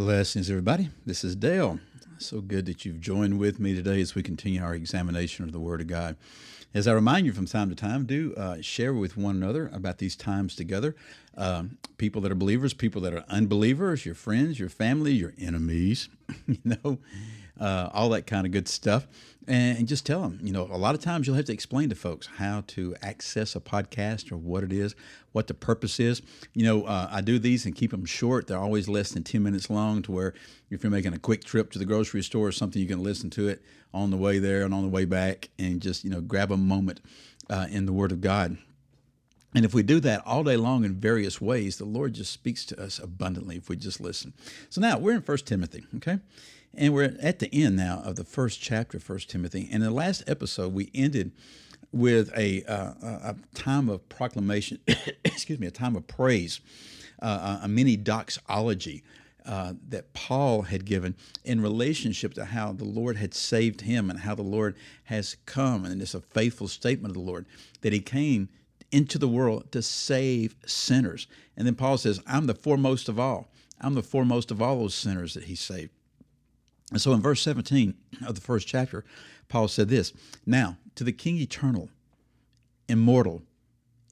Blessings, everybody. This is Dale. So good that you've joined with me today as we continue our examination of the Word of God. As I remind you from time to time, do uh, share with one another about these times together. Um, people that are believers, people that are unbelievers, your friends, your family, your enemies, you know, uh, all that kind of good stuff. And, just tell them, you know, a lot of times you'll have to explain to folks how to access a podcast or what it is, what the purpose is. You know, uh, I do these and keep them short. They're always less than 10 minutes long to where if you're making a quick trip to the grocery store or something, you can listen to it on the way there and on the way back and just, you know, grab a moment uh, in the Word of God. And if we do that all day long in various ways, the Lord just speaks to us abundantly if we just listen. So now we're in First Timothy, okay? And we're at the end now of the first chapter of First Timothy. And in the last episode, we ended with a, uh, a time of proclamation, excuse me, a time of praise, uh, a mini doxology uh, that Paul had given in relationship to how the Lord had saved him and how the Lord has come. And it's a faithful statement of the Lord that he came into the world to save sinners. And then Paul says, I'm the foremost of all. I'm the foremost of all those sinners that he saved. And so in verse 17 of the first chapter, Paul said this Now, to the King eternal, immortal,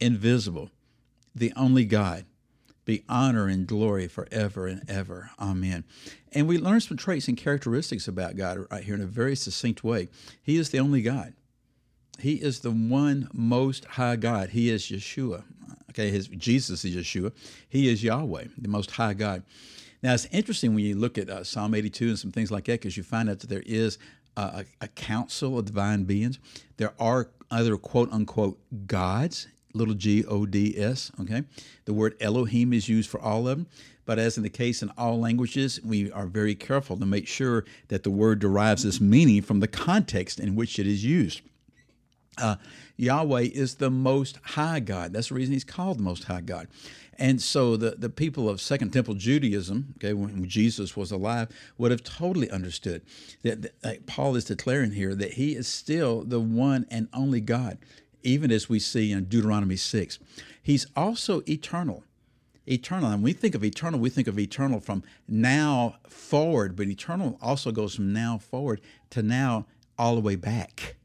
invisible, the only God, be honor and glory forever and ever. Amen. And we learn some traits and characteristics about God right here in a very succinct way. He is the only God. He is the one most high God. He is Yeshua. Okay, his Jesus is Yeshua. He is Yahweh, the most high God. Now, it's interesting when you look at uh, Psalm 82 and some things like that because you find out that there is a, a council of divine beings. There are other quote unquote gods, little g O D S, okay? The word Elohim is used for all of them. But as in the case in all languages, we are very careful to make sure that the word derives its meaning from the context in which it is used. Uh, Yahweh is the most high God. That's the reason he's called the most high God. And so the, the people of Second Temple Judaism, okay, when Jesus was alive, would have totally understood that, that Paul is declaring here that he is still the one and only God, even as we see in Deuteronomy 6. He's also eternal. Eternal. And when we think of eternal, we think of eternal from now forward, but eternal also goes from now forward to now all the way back.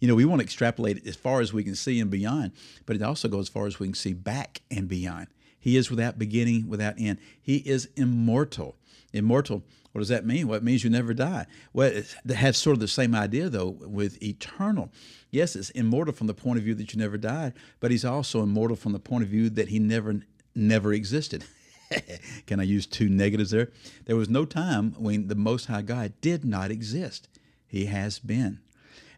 You know, we want to extrapolate it as far as we can see and beyond, but it also goes as far as we can see back and beyond. He is without beginning, without end. He is immortal. Immortal, what does that mean? Well, it means you never die. Well, it has sort of the same idea, though, with eternal. Yes, it's immortal from the point of view that you never died, but he's also immortal from the point of view that he never, never existed. Can I use two negatives there? There was no time when the Most High God did not exist. He has been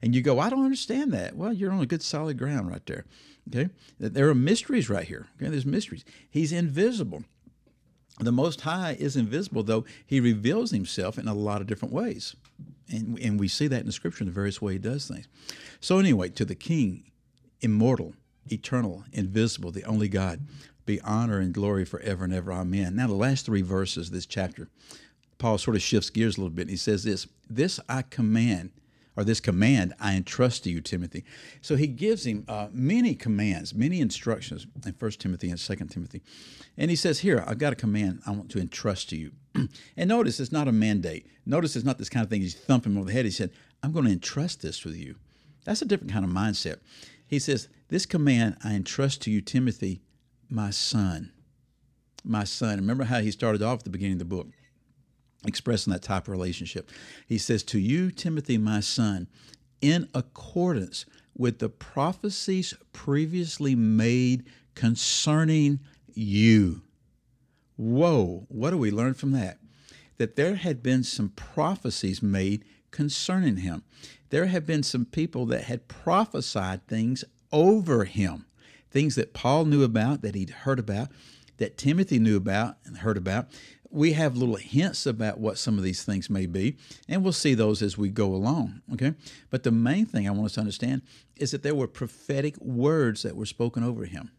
and you go, I don't understand that. Well, you're on a good solid ground right there. Okay, there are mysteries right here. Okay, there's mysteries. He's invisible. The Most High is invisible, though He reveals Himself in a lot of different ways, and and we see that in the Scripture in the various way He does things. So anyway, to the King, immortal, eternal, invisible, the only God, be honor and glory forever and ever. Amen. Now the last three verses of this chapter, Paul sort of shifts gears a little bit. And he says this: This I command or this command I entrust to you, Timothy. So he gives him uh, many commands, many instructions in First Timothy and Second Timothy. And he says, Here, I've got a command I want to entrust to you. and notice it's not a mandate. Notice it's not this kind of thing he's thumping him over the head. He said, I'm going to entrust this with you. That's a different kind of mindset. He says, This command I entrust to you, Timothy, my son. My son. Remember how he started off at the beginning of the book expressing that type of relationship. He says, To you, Timothy, my son, in accordance with the prophecies previously made concerning you. Whoa, what do we learn from that? That there had been some prophecies made concerning him. There had been some people that had prophesied things over him, things that Paul knew about, that he'd heard about, that Timothy knew about and heard about we have little hints about what some of these things may be, and we'll see those as we go along. Okay. But the main thing I want us to understand is that there were prophetic words that were spoken over him.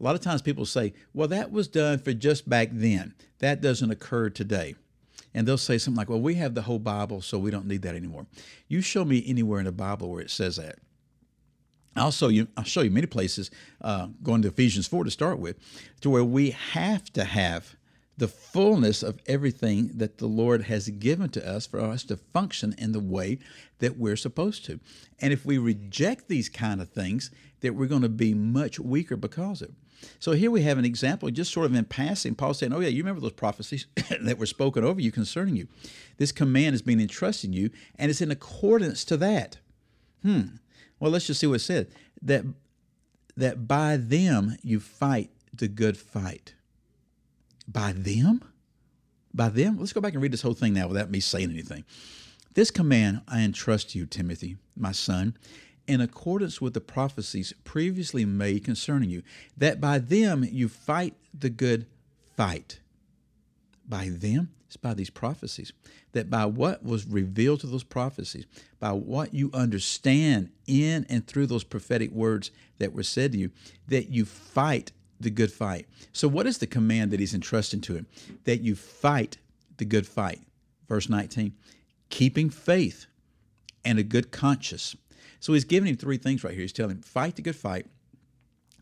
A lot of times people say, well, that was done for just back then. That doesn't occur today. And they'll say something like, well, we have the whole Bible, so we don't need that anymore. You show me anywhere in the Bible where it says that. I'll show you. I'll show you many places. Uh, going to Ephesians four to start with, to where we have to have the fullness of everything that the Lord has given to us for us to function in the way that we're supposed to. And if we reject these kind of things, that we're going to be much weaker because of. So here we have an example, just sort of in passing, Paul saying, Oh, yeah, you remember those prophecies that were spoken over you concerning you. This command is being entrusted you, and it's in accordance to that. Hmm. Well, let's just see what it said. That that by them you fight the good fight. By them? By them? Let's go back and read this whole thing now without me saying anything. This command I entrust you, Timothy, my son, in accordance with the prophecies previously made concerning you, that by them you fight the good fight. By them? It's by these prophecies. That by what was revealed to those prophecies, by what you understand in and through those prophetic words that were said to you, that you fight the good fight. So, what is the command that he's entrusting to him? That you fight the good fight. Verse 19, keeping faith and a good conscience. So, he's giving him three things right here. He's telling him, fight the good fight,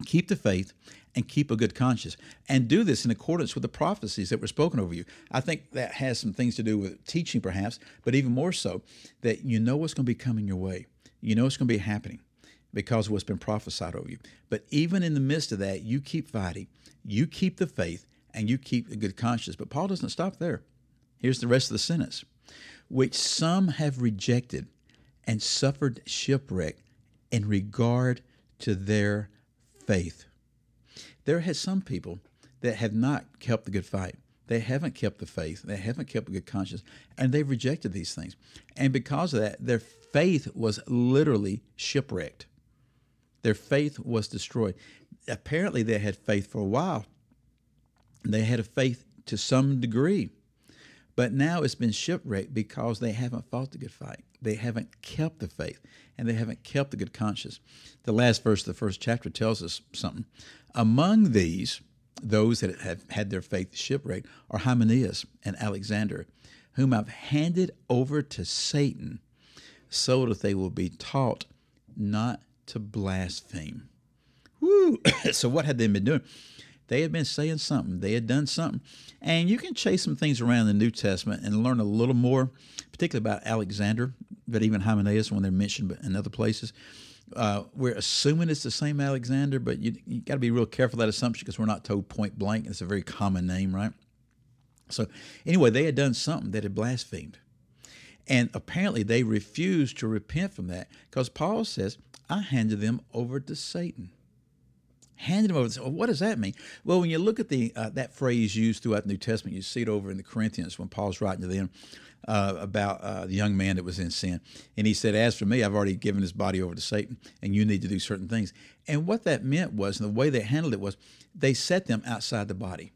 keep the faith, and keep a good conscience. And do this in accordance with the prophecies that were spoken over you. I think that has some things to do with teaching, perhaps, but even more so, that you know what's going to be coming your way. You know what's going to be happening because of what's been prophesied over you. But even in the midst of that, you keep fighting, you keep the faith, and you keep a good conscience. But Paul doesn't stop there. Here's the rest of the sentence which some have rejected and suffered shipwreck in regard to their faith. There has some people that have not kept the good fight. They haven't kept the faith. They haven't kept a good conscience, and they've rejected these things. And because of that, their faith was literally shipwrecked. Their faith was destroyed. Apparently, they had faith for a while. They had a faith to some degree. But now it's been shipwrecked because they haven't fought the good fight. They haven't kept the faith and they haven't kept the good conscience. The last verse of the first chapter tells us something. Among these, those that have had their faith shipwrecked are Hymenaeus and Alexander, whom I've handed over to Satan so that they will be taught not to blaspheme. Woo! so what had they been doing? They had been saying something. They had done something. And you can chase some things around the New Testament and learn a little more, particularly about Alexander, but even Hymenaeus when they're mentioned in other places. Uh, we're assuming it's the same Alexander, but you, you got to be real careful that assumption because we're not told point blank. It's a very common name, right? So, anyway, they had done something that had blasphemed. And apparently they refused to repent from that because Paul says, I handed them over to Satan. Handed them over. To, well, what does that mean? Well, when you look at the uh, that phrase used throughout the New Testament, you see it over in the Corinthians when Paul's writing to them uh, about uh, the young man that was in sin, and he said, "As for me, I've already given his body over to Satan, and you need to do certain things." And what that meant was, and the way they handled it was, they set them outside the body.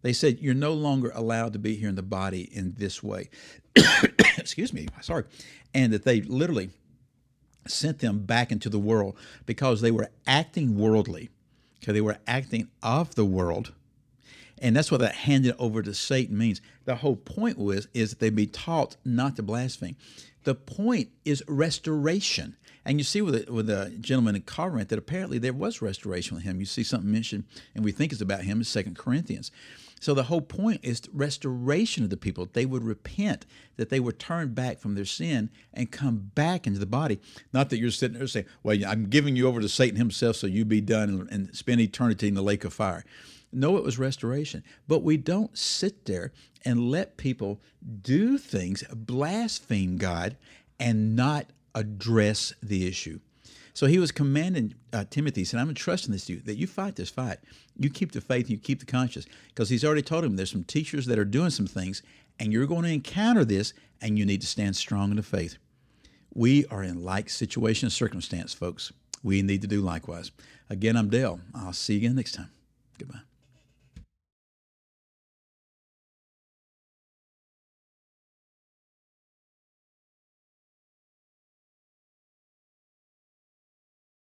They said, "You're no longer allowed to be here in the body in this way." Excuse me, sorry, and that they literally sent them back into the world because they were acting worldly. Okay, they were acting of the world. And that's what that handed over to Satan means. The whole point was is that they be taught not to blaspheme. The point is restoration. And you see with the, with the gentleman in Corinth that apparently there was restoration with him. You see something mentioned, and we think it's about him in Second Corinthians. So the whole point is restoration of the people. They would repent, that they would turn back from their sin and come back into the body. Not that you're sitting there saying, "Well, I'm giving you over to Satan himself, so you be done and spend eternity in the lake of fire." No, it was restoration. But we don't sit there and let people do things, blaspheme God, and not address the issue. So he was commanding uh, Timothy, he said, I'm entrusting this to you, that you fight this fight. You keep the faith, you keep the conscience. Because he's already told him there's some teachers that are doing some things, and you're going to encounter this, and you need to stand strong in the faith. We are in like situation and circumstance, folks. We need to do likewise. Again, I'm Dale. I'll see you again next time. Goodbye.